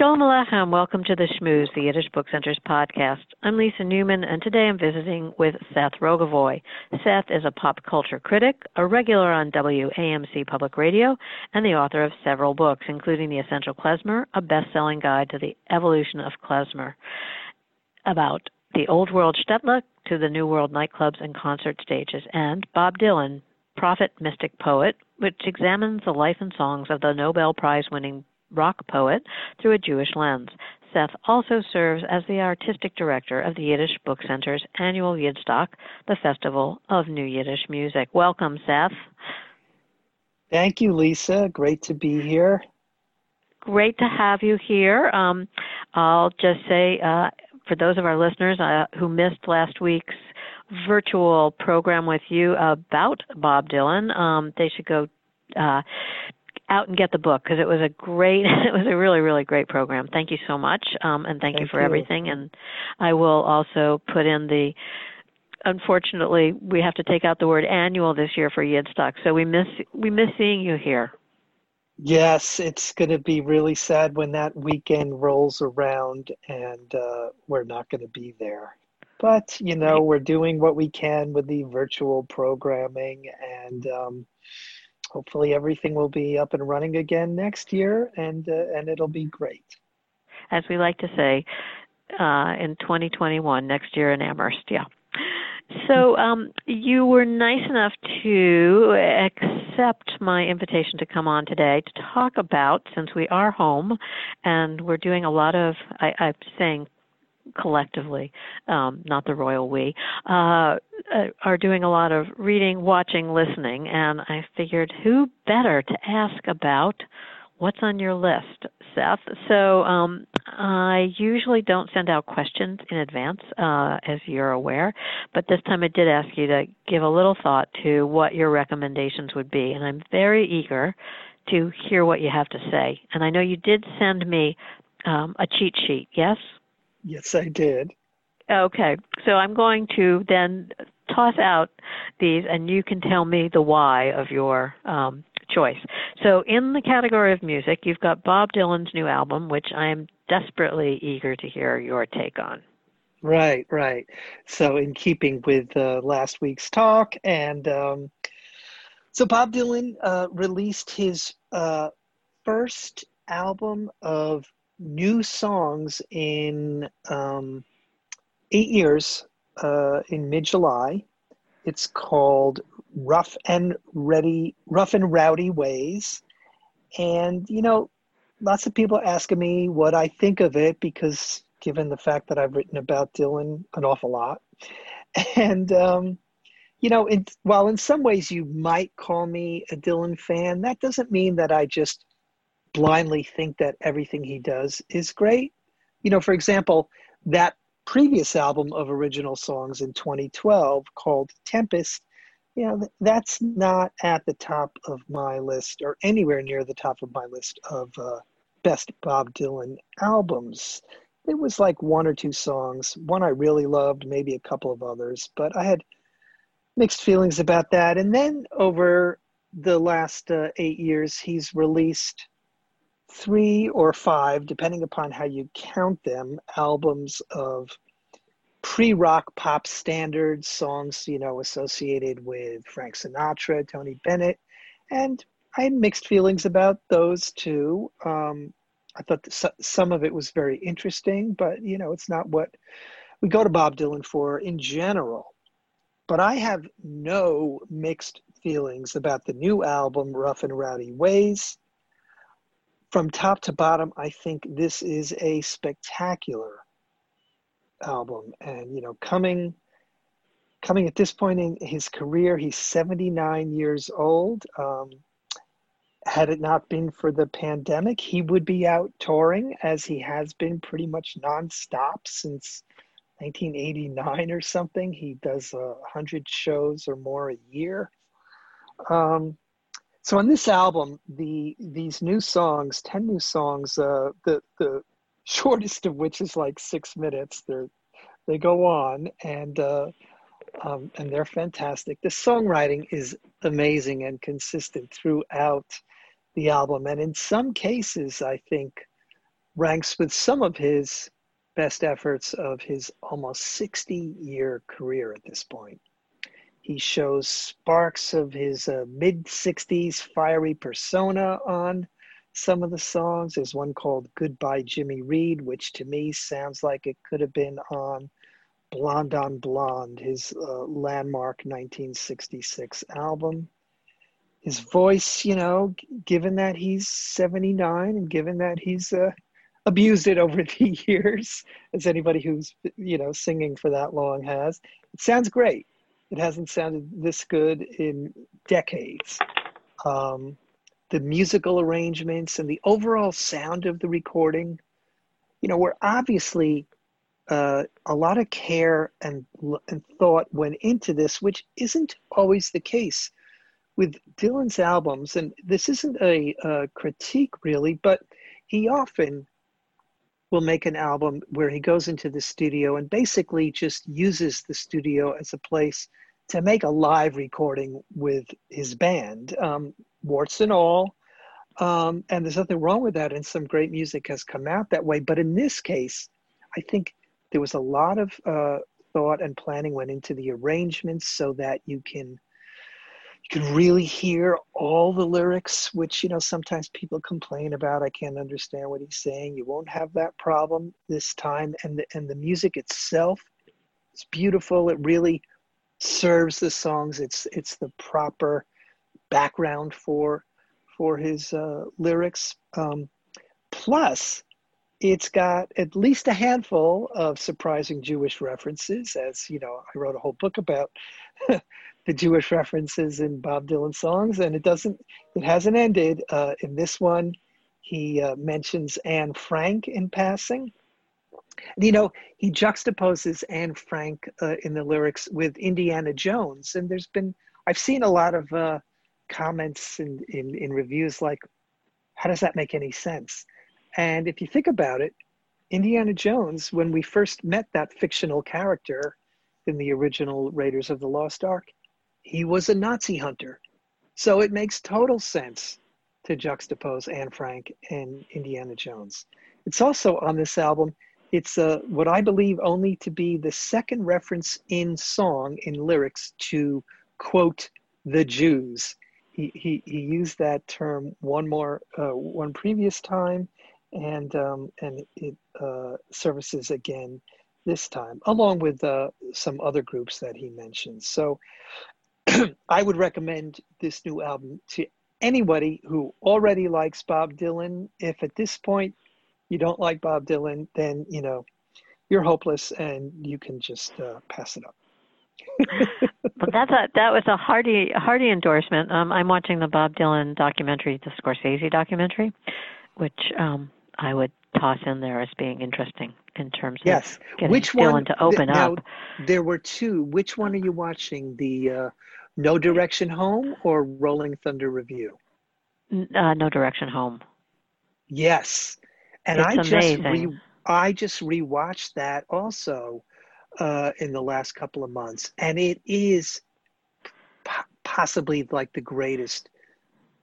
Shalom Aleichem. Welcome to the Shmooze, the Yiddish Book Center's podcast. I'm Lisa Newman, and today I'm visiting with Seth Rogovoy. Seth is a pop culture critic, a regular on WAMC Public Radio, and the author of several books, including The Essential Klezmer, a best-selling guide to the evolution of klezmer, about the old world shtetl to the new world nightclubs and concert stages, and Bob Dylan, prophet, mystic, poet, which examines the life and songs of the Nobel Prize winning rock poet through a Jewish lens. Seth also serves as the artistic director of the Yiddish Book Center's annual Yidstock, the Festival of New Yiddish Music. Welcome, Seth. Thank you, Lisa. Great to be here. Great to have you here. Um, I'll just say, uh, for those of our listeners uh, who missed last week's virtual program with you about Bob Dylan, um, they should go uh, out and get the book because it was a great it was a really really great program. Thank you so much um, and thank, thank you for you. everything. And i will also put in the unfortunately we have to take out the word annual this year for yidstock so we miss we miss seeing you here. Yes it's going to be really sad when that weekend rolls around and uh, we're not going to be there. But you know we're doing what we can with the virtual programming and um, hopefully everything will be up and running again next year, and uh, and it'll be great. As we like to say, uh, in 2021, next year in Amherst, yeah. So um, you were nice enough to accept my invitation to come on today to talk about, since we are home and we're doing a lot of, I, I'm saying collectively, um, not the royal we, uh, uh, are doing a lot of reading, watching, listening, and I figured who better to ask about what's on your list, Seth? So um, I usually don't send out questions in advance, uh, as you're aware, but this time I did ask you to give a little thought to what your recommendations would be, and I'm very eager to hear what you have to say. And I know you did send me um, a cheat sheet, yes? Yes, I did. Okay, so I'm going to then toss out these, and you can tell me the why of your um, choice. So, in the category of music, you've got Bob Dylan's new album, which I am desperately eager to hear your take on. Right, right. So, in keeping with uh, last week's talk, and um, so Bob Dylan uh, released his uh, first album of new songs in um, eight years uh, in mid July. It's called Rough and Ready, Rough and Rowdy Ways. And, you know, lots of people asking me what I think of it because given the fact that I've written about Dylan an awful lot. And, um, you know, while in some ways you might call me a Dylan fan, that doesn't mean that I just blindly think that everything he does is great. You know, for example, that previous album of original songs in 2012 called Tempest, you know, that's not at the top of my list or anywhere near the top of my list of uh, best Bob Dylan albums. It was like one or two songs, one I really loved, maybe a couple of others, but I had mixed feelings about that. And then over the last uh, eight years, he's released three or five, depending upon how you count them, albums of pre-rock pop standards, songs you know associated with Frank Sinatra, Tony Bennett, and I had mixed feelings about those too. Um, I thought some of it was very interesting, but you know it's not what we go to Bob Dylan for in general. But I have no mixed feelings about the new album, Rough and Rowdy Ways from top to bottom, I think this is a spectacular album. And you know, coming coming at this point in his career, he's 79 years old. Um, had it not been for the pandemic, he would be out touring as he has been pretty much nonstop since 1989 or something. He does a uh, hundred shows or more a year. Um, so on this album, the these new songs, ten new songs, uh, the the shortest of which is like six minutes. They they go on and uh, um, and they're fantastic. The songwriting is amazing and consistent throughout the album, and in some cases, I think ranks with some of his best efforts of his almost 60 year career at this point. He shows sparks of his uh, mid 60s fiery persona on some of the songs. There's one called Goodbye Jimmy Reed, which to me sounds like it could have been on Blonde on Blonde, his uh, landmark 1966 album. His voice, you know, given that he's 79 and given that he's uh, abused it over the years, as anybody who's, you know, singing for that long has, it sounds great. It hasn't sounded this good in decades. Um, the musical arrangements and the overall sound of the recording, you know, were obviously uh, a lot of care and, and thought went into this, which isn't always the case with Dylan's albums. And this isn't a, a critique really, but he often will make an album where he goes into the studio and basically just uses the studio as a place to make a live recording with his band, um, warts and all. Um, and there's nothing wrong with that, and some great music has come out that way. But in this case, I think there was a lot of uh, thought and planning went into the arrangements so that you can you can really hear all the lyrics which you know sometimes people complain about. I can't understand what he's saying. You won't have that problem this time. And the, and the music itself is beautiful. It really serves the songs. It's it's the proper background for for his uh, lyrics. Um, plus it's got at least a handful of surprising Jewish references, as you know, I wrote a whole book about the Jewish references in Bob Dylan songs, and it doesn't, it hasn't ended. Uh, in this one, he uh, mentions Anne Frank in passing. And, you know, he juxtaposes Anne Frank uh, in the lyrics with Indiana Jones, and there's been, I've seen a lot of uh, comments in, in, in reviews like, how does that make any sense? And if you think about it, Indiana Jones, when we first met that fictional character in the original Raiders of the Lost Ark, he was a Nazi hunter. So it makes total sense to juxtapose Anne Frank and Indiana Jones. It's also on this album, it's uh, what I believe only to be the second reference in song, in lyrics, to quote, the Jews. He, he, he used that term one more, uh, one previous time, and um, and it uh, services again this time, along with uh, some other groups that he mentions. So I would recommend this new album to anybody who already likes Bob Dylan. If at this point you don't like Bob Dylan, then you know you're hopeless and you can just uh, pass it up. well, that's a that was a hearty hearty endorsement. Um, I'm watching the Bob Dylan documentary, the Scorsese documentary, which um, I would toss in there as being interesting in terms yes. of getting Which Dylan one, to open now, up. There were two. Which one are you watching? The uh, No Direction Home or Rolling Thunder Revue? Uh, no Direction Home. Yes, and it's I just re I just rewatched that also uh, in the last couple of months, and it is possibly like the greatest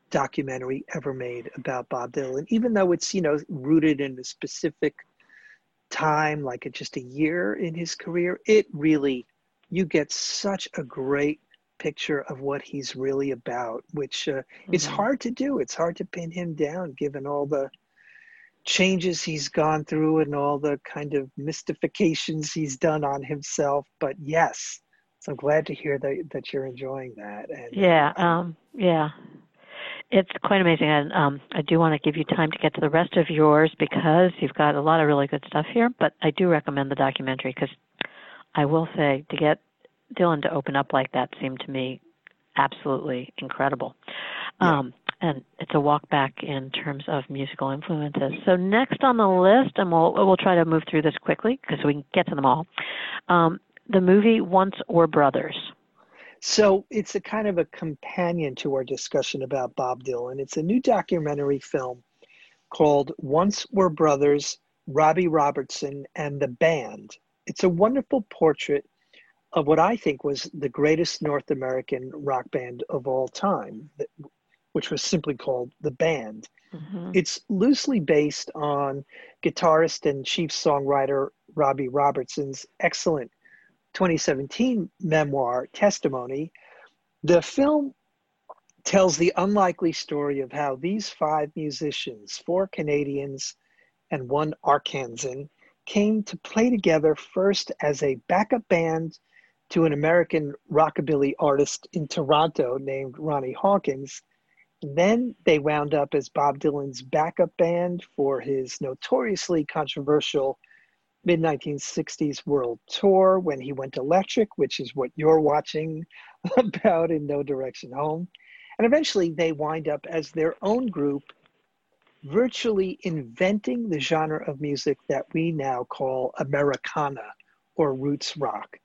documentary ever made about Bob Dylan, even though it's, you know, rooted in a specific time, like just a year in his career, it really, you get such a great picture of what he's really about, which uh, mm-hmm. it's hard to do. It's hard to pin him down given all the changes he's gone through and all the kind of mystifications he's done on himself. But yes, so I'm glad to hear that, that you're enjoying that. And, yeah, um, yeah. It's quite amazing, and um, I do want to give you time to get to the rest of yours because you've got a lot of really good stuff here. But I do recommend the documentary because I will say to get Dylan to open up like that seemed to me absolutely incredible. Yeah. Um, and it's a walk back in terms of musical influences. So next on the list, and we'll we'll try to move through this quickly because we can get to them all. Um, the movie Once Were Brothers. So it's a kind of a companion to our discussion about Bob Dylan. It's a new documentary film called Once Were Brothers, Robbie Robertson and the Band. It's a wonderful portrait of what I think was the greatest North American rock band of all time, which was simply called The Band. Mm-hmm. It's loosely based on guitarist and chief songwriter Robbie Robertson's excellent 2017 memoir, Testimony. The film tells the unlikely story of how these five musicians, four Canadians and one Arkansan, came to play together first as a backup band to an American rockabilly artist in Toronto named Ronnie Hawkins. then they wound up as Bob Dylan's backup band for his notoriously controversial mid 1960s world tour when he went electric, which is what you're watching about in No Direction Home. And eventually they wind up as their own group, virtually inventing the genre of music that we now call Americana or roots rock.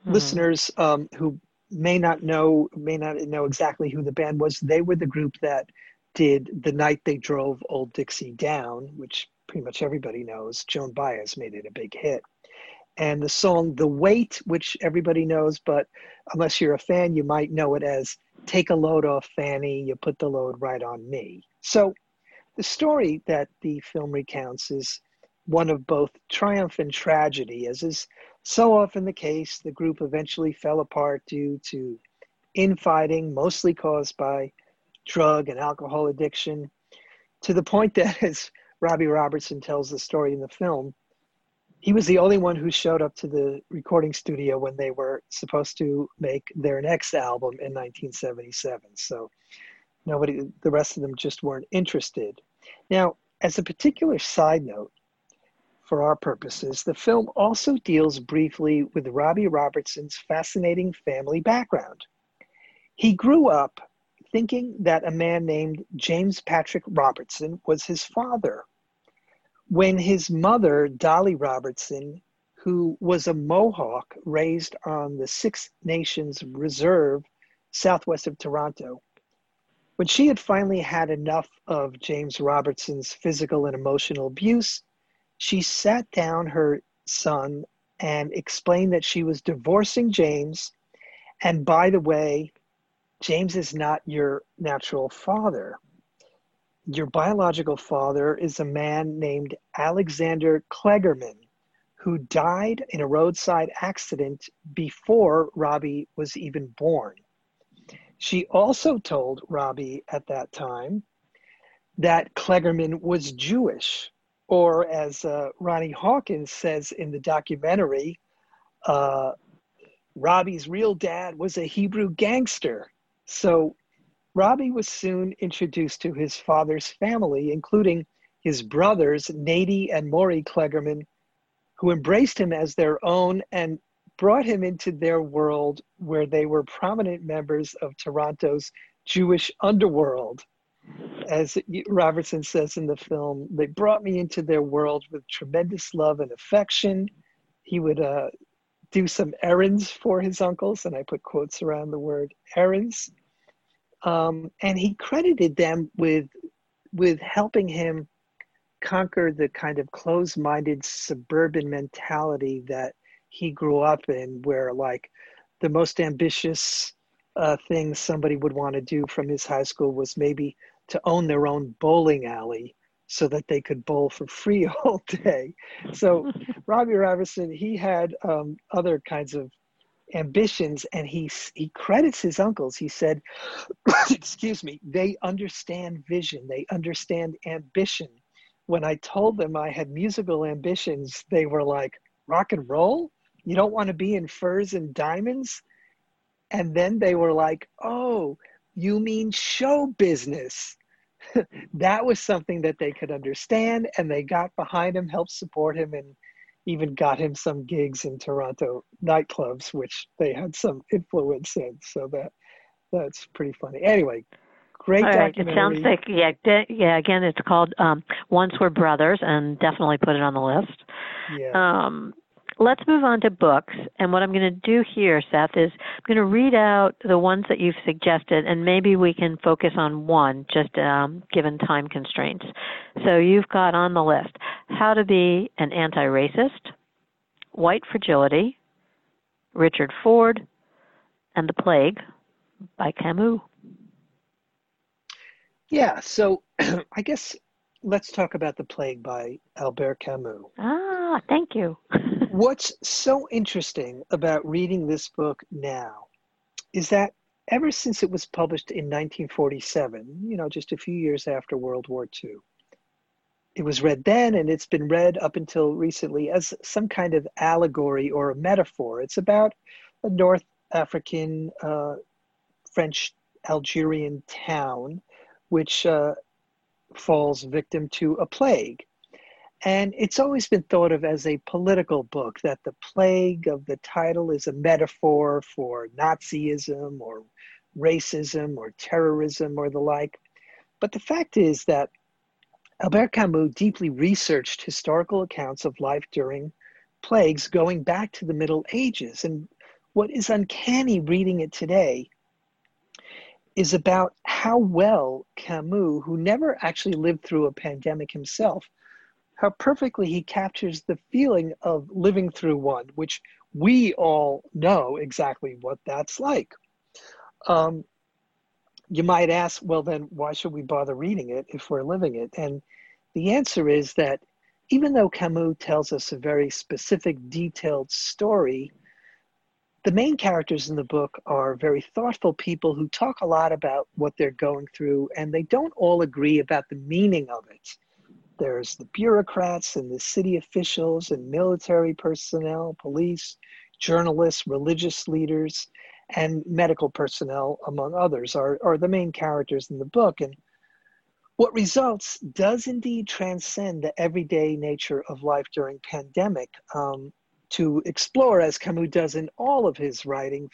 Mm-hmm. Listeners um, who may not know may not know exactly who the band was, they were the group that did The Night They Drove Old Dixie Down, which pretty much everybody knows. Joan Baez made it a big hit. And the song The Weight, which everybody knows, but unless you're a fan, you might know it as Take a Load Off Fanny, You Put the Load Right on Me. So the story that the film recounts is one of both triumph and tragedy, as is so often the case. The group eventually fell apart due to infighting, mostly caused by drug and alcohol addiction, to the point that, as Robbie Robertson tells the story in the film, he was the only one who showed up to the recording studio when they were supposed to make their next album in 1977. So nobody, the rest of them just weren't interested. Now, as a particular side note, for our purposes, the film also deals briefly with Robbie Robertson's fascinating family background. He grew up thinking that a man named James Patrick Robertson was his father when his mother, Dolly Robertson, who was a Mohawk raised on the Six Nations Reserve southwest of Toronto, when she had finally had enough of James Robertson's physical and emotional abuse, she sat down her son and explained that she was divorcing James. And by the way, James is not your natural father your biological father is a man named Alexander Klegerman, who died in a roadside accident before Robbie was even born. She also told Robbie at that time that Klegerman was Jewish, or as uh, Ronnie Hawkins says in the documentary, uh, Robbie's real dad was a Hebrew gangster. So Robbie was soon introduced to his father's family, including his brothers, Nady and Maury Klegerman, who embraced him as their own and brought him into their world where they were prominent members of Toronto's Jewish underworld. As Robertson says in the film, they brought me into their world with tremendous love and affection. He would uh, do some errands for his uncles, and I put quotes around the word errands. Um, and he credited them with with helping him conquer the kind of closed-minded suburban mentality that he grew up in, where like the most ambitious uh, thing somebody would want to do from his high school was maybe to own their own bowling alley so that they could bowl for free all day. So Robbie Robertson, he had um, other kinds of ambitions and he he credits his uncles. He said excuse me they understand vision. They understand ambition. When i told them i had musical ambitions they were like rock and roll? You don't want to be in furs and diamonds? And then they were like oh you mean show business that was something that they could understand and they got behind him helped support him and even got him some gigs in Toronto nightclubs, which they had some influence in. So that that's pretty funny. Anyway, great All right. It sounds like yeah, de- yeah. Again, it's called um, Once Were Brothers, and definitely put it on the list. Yeah. Um, let's move on to books. And what I'm going to do here, Seth, is I'm going to read out the ones that you've suggested, and maybe we can focus on one, just um, given time constraints. So you've got on the list How to Be an Anti Racist, White Fragility, Richard Ford, and The Plague by Camus. Yeah, so I guess let's talk about The Plague by Albert Camus. Ah, thank you. What's so interesting about reading this book now is that ever since it was published in 1947, you know, just a few years after World War II, it was read then and it's been read up until recently as some kind of allegory or a metaphor. It's about a North African uh, French Algerian town which uh, falls victim to a plague. And it's always been thought of as a political book, that the plague of the title is a metaphor for Nazism or racism or terrorism or the like. But the fact is that Albert Camus deeply researched historical accounts of life during plagues going back to the Middle Ages. And what is uncanny reading it today is about how well Camus, who never actually lived through a pandemic himself, how perfectly he captures the feeling of living through one, which we all know exactly what that's like. Um, you might ask, well, then why should we bother reading it if we're living it? And the answer is that even though Camus tells us a very specific, detailed story, the main characters in the book are very thoughtful people who talk a lot about what they're going through, and they don't all agree about the meaning of it. There's the bureaucrats and the city officials and military personnel, police, journalists, religious leaders, and medical personnel, among others, are, are the main characters in the book. And what results does indeed transcend the everyday nature of life during pandemic. Um, to explore, as Camus does in all of his writing,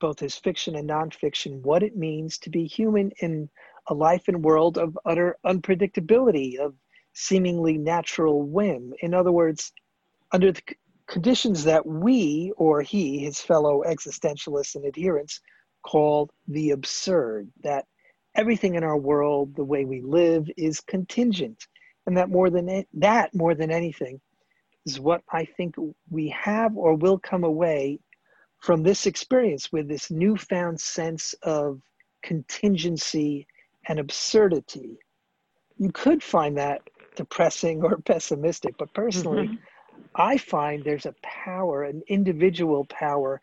both his fiction and nonfiction, what it means to be human in a life and world of utter unpredictability, of seemingly natural whim. In other words, under the conditions that we, or he, his fellow existentialists and adherents, call the absurd, that everything in our world, the way we live, is contingent. And that more than that, more than anything, is what I think we have or will come away from this experience with this newfound sense of contingency and absurdity. You could find that depressing or pessimistic, but personally, mm-hmm. I find there's a power, an individual power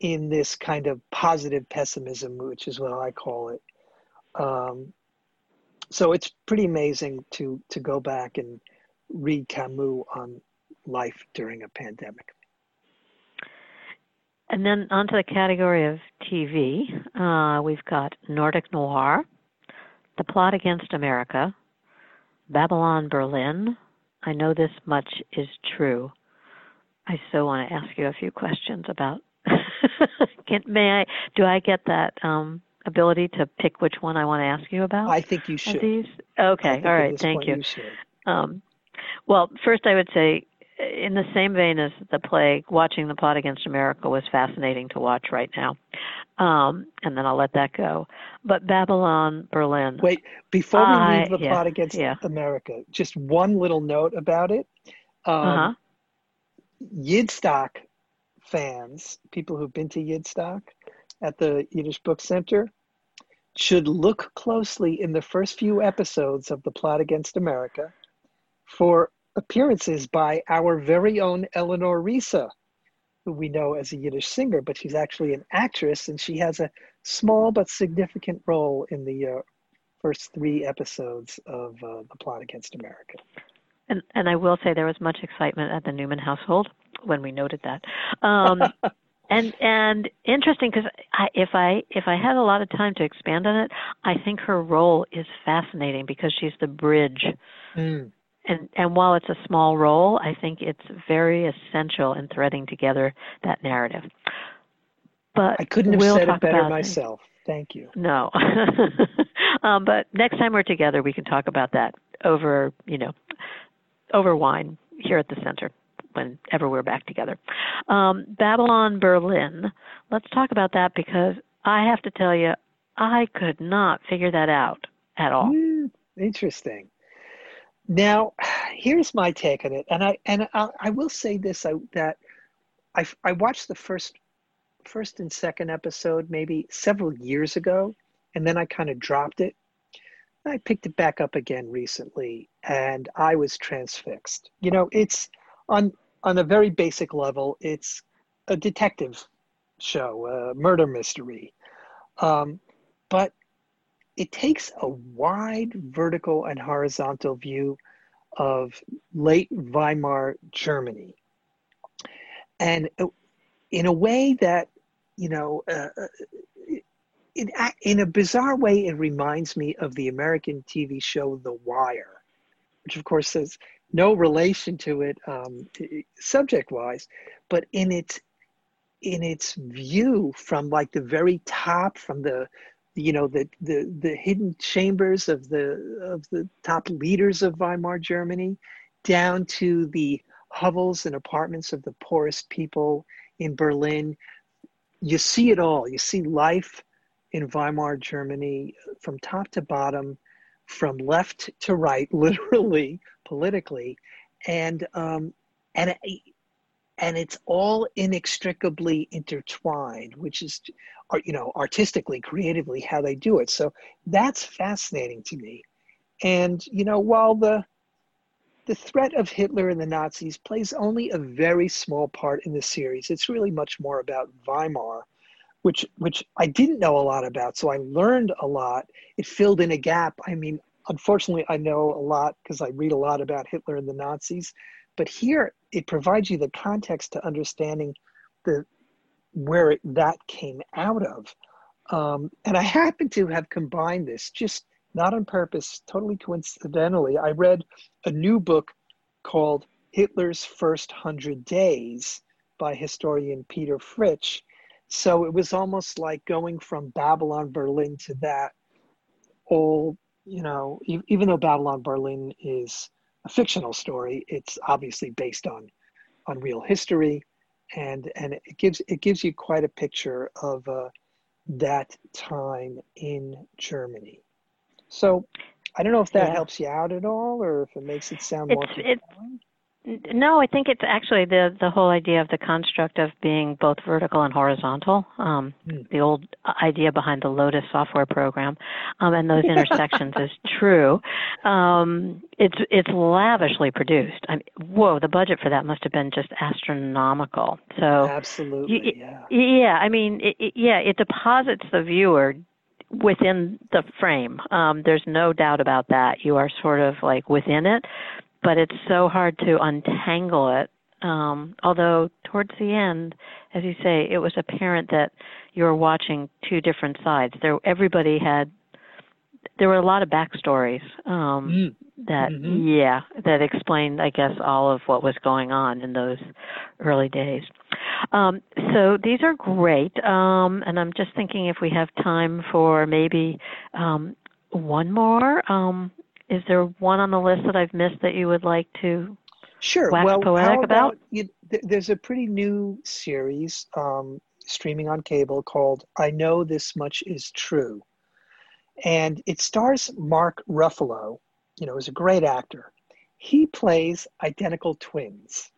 in this kind of positive pessimism, which is what I call it. Um, so it's pretty amazing to to go back and read Camus on life during a pandemic. And then onto the category of TV, uh, we've got Nordic Noir, The Plot Against America, Babylon Berlin. I know this much is true. I so want to ask you a few questions about. Can, may I? Do I get that um, ability to pick which one I want to ask you about? I think you should. These? Okay. All right. Thank you. you um, well, first I would say in the same vein as the plague, watching the plot against America was fascinating to watch right now. Um, and then I'll let that go. But Babylon Berlin. Wait, before we leave the yeah, plot against yeah. America, just one little note about it. Um, uh-huh. Yidstock fans, people who've been to Yidstock at the Yiddish Book Center, should look closely in the first few episodes of The Plot Against America for appearances by our very own Eleanor Reissa, who we know as a Yiddish singer, but she's actually an actress and she has a small but significant role in the uh, first three episodes of uh, The Plot Against America. And, and I will say there was much excitement at the Newman household when we noted that. Um, and and interesting because if I if I had a lot of time to expand on it, I think her role is fascinating because she's the bridge mm and and while it's a small role, I think it's very essential in threading together that narrative. But I couldn't have we'll said it better myself. Thank you. No, um, but next time we're together, we can talk about that over you know over wine here at the center whenever we're back together. Um, Babylon Berlin. Let's talk about that because I have to tell you, I could not figure that out at all. Mm, interesting. Now, here's my take on it, and I and I, I will say this: I, that I I watched the first first and second episode maybe several years ago, and then I kind of dropped it. I picked it back up again recently, and I was transfixed. You know, it's on on a very basic level. It's a detective show, a murder mystery, um, but it takes a wide vertical and horizontal view of late Weimar Germany, and uh, in a way that you know. Uh, uh in, in a bizarre way, it reminds me of the American TV show The Wire, which of course has no relation to it um, subject wise, but in its in its view from like the very top, from the you know the the the hidden chambers of the of the top leaders of Weimar Germany, down to the hovels and apartments of the poorest people in Berlin. You see it all. You see life in Weimar Germany from top to bottom, from left to right, literally, politically, and um, and and it's all inextricably intertwined, which is, you know, artistically, creatively, how they do it. So that's fascinating to me. And you know, while the the threat of Hitler and the Nazis plays only a very small part in the series, it's really much more about Weimar which which I didn't know a lot about. So I learned a lot. It filled in a gap. I mean, unfortunately, I know a lot because I read a lot about Hitler and the Nazis. But here, it provides you the context to understanding the where it, that came out of. Um, and I happen to have combined this just not on purpose, totally coincidentally. I read a new book called Hitler's First Hundred Days by historian Peter Fritzsche so it was almost like going from Babylon Berlin to that all, you know, even though Babylon Berlin is a fictional story, it's obviously based on on real history, and and it gives it gives you quite a picture of uh, that time in Germany. So I don't know if that yeah. helps you out at all, or if it makes it sound more. It's, no, I think it's actually the the whole idea of the construct of being both vertical and horizontal. Um, mm. The old idea behind the Lotus software program, um, and those intersections is true. Um, it's it's lavishly produced. I mean, whoa, the budget for that must have been just astronomical. So absolutely, yeah. Yeah, I mean, it, it, yeah, it deposits the viewer within the frame. Um, there's no doubt about that. You are sort of like within it, but it's so hard to untangle it. Um, although towards the end, as you say, it was apparent that you were watching two different sides. There, everybody had. There were a lot of backstories um, mm. that, mm-hmm. yeah, that explained, I guess, all of what was going on in those early days. Um, so these are great, um, and I'm just thinking if we have time for maybe um, one more. Is there one on the list that I've missed that you would like to sure wax well poetic how about? about you, there's a pretty new series um, streaming on cable called I Know This Much Is True, and it stars Mark Ruffalo. You know, is a great actor. He plays identical twins.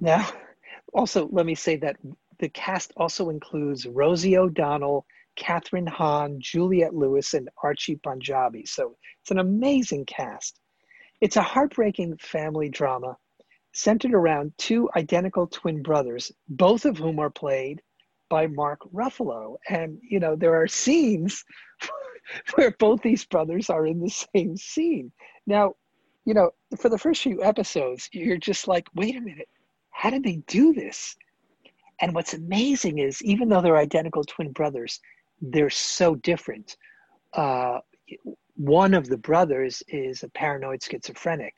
Now, also let me say that the cast also includes Rosie O'Donnell Kathryn Hahn, Juliette Lewis, and Archie Panjabi. So it's an amazing cast. It's a heartbreaking family drama centered around two identical twin brothers, both of whom are played by Mark Ruffalo. And, you know, there are scenes where both these brothers are in the same scene. Now, you know, for the first few episodes, you're just like, wait a minute, how did they do this? And what's amazing is, even though they're identical twin brothers, they're so different. Uh, one of the brothers is a paranoid schizophrenic,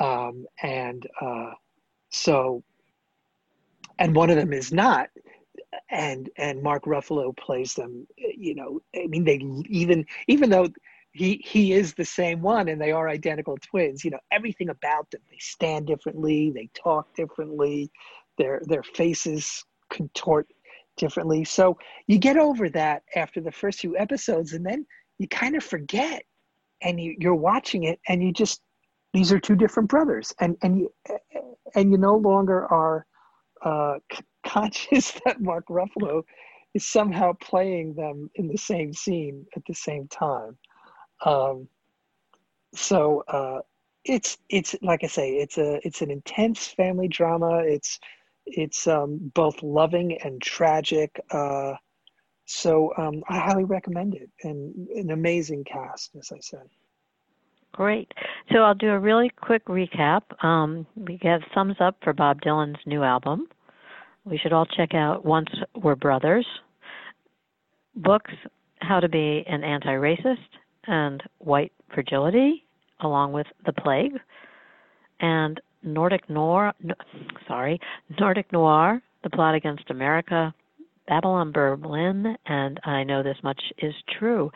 um, and uh, so, and one of them is not. And and Mark Ruffalo plays them. You know, I mean, they even even though he he is the same one and they are identical twins. You know, everything about them. They stand differently. They talk differently. Their their faces contort differently. So you get over that after the first few episodes, and then you kind of forget, and you, you're watching it, and you just these are two different brothers, and and you and you no longer are uh, conscious that Mark Ruffalo is somehow playing them in the same scene at the same time. Um, so uh, it's it's like I say, it's a it's an intense family drama. It's it's um, both loving and tragic. Uh, so um, I highly recommend it, and an amazing cast, as I said. Great. So I'll do a really quick recap. Um, we have thumbs up for Bob Dylan's new album. We should all check out Once Were Brothers. Books How to Be an Anti Racist and White Fragility, along with The Plague. And Nordic Noir, no, sorry, Nordic Noir, The Plot Against America, Babylon Berlin, and I know this much is true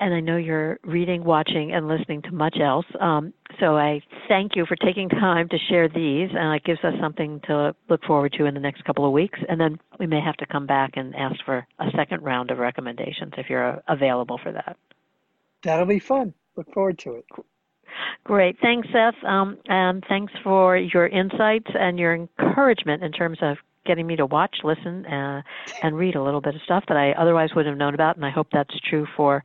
and I know you're reading, watching, and listening to much else. Um, so I thank you for taking time to share these, and it gives us something to look forward to in the next couple of weeks. And then we may have to come back and ask for a second round of recommendations if you're available for that. That'll be fun. Look forward to it. Great. Thanks, Seth. Um, and thanks for your insights and your encouragement in terms of getting me to watch, listen, uh, and read a little bit of stuff that I otherwise wouldn't have known about. And I hope that's true for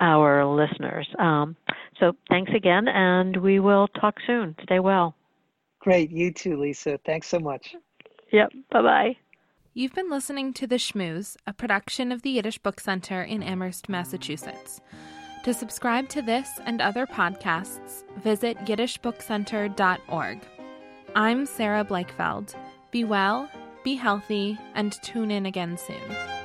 our listeners. Um, so thanks again, and we will talk soon. Stay well. Great. You too, Lisa. Thanks so much. Yep. Bye bye. You've been listening to The Shmooze, a production of the Yiddish Book Center in Amherst, Massachusetts. To subscribe to this and other podcasts, visit yiddishbookcenter.org. I'm Sarah Blakefeld. Be well, be healthy, and tune in again soon.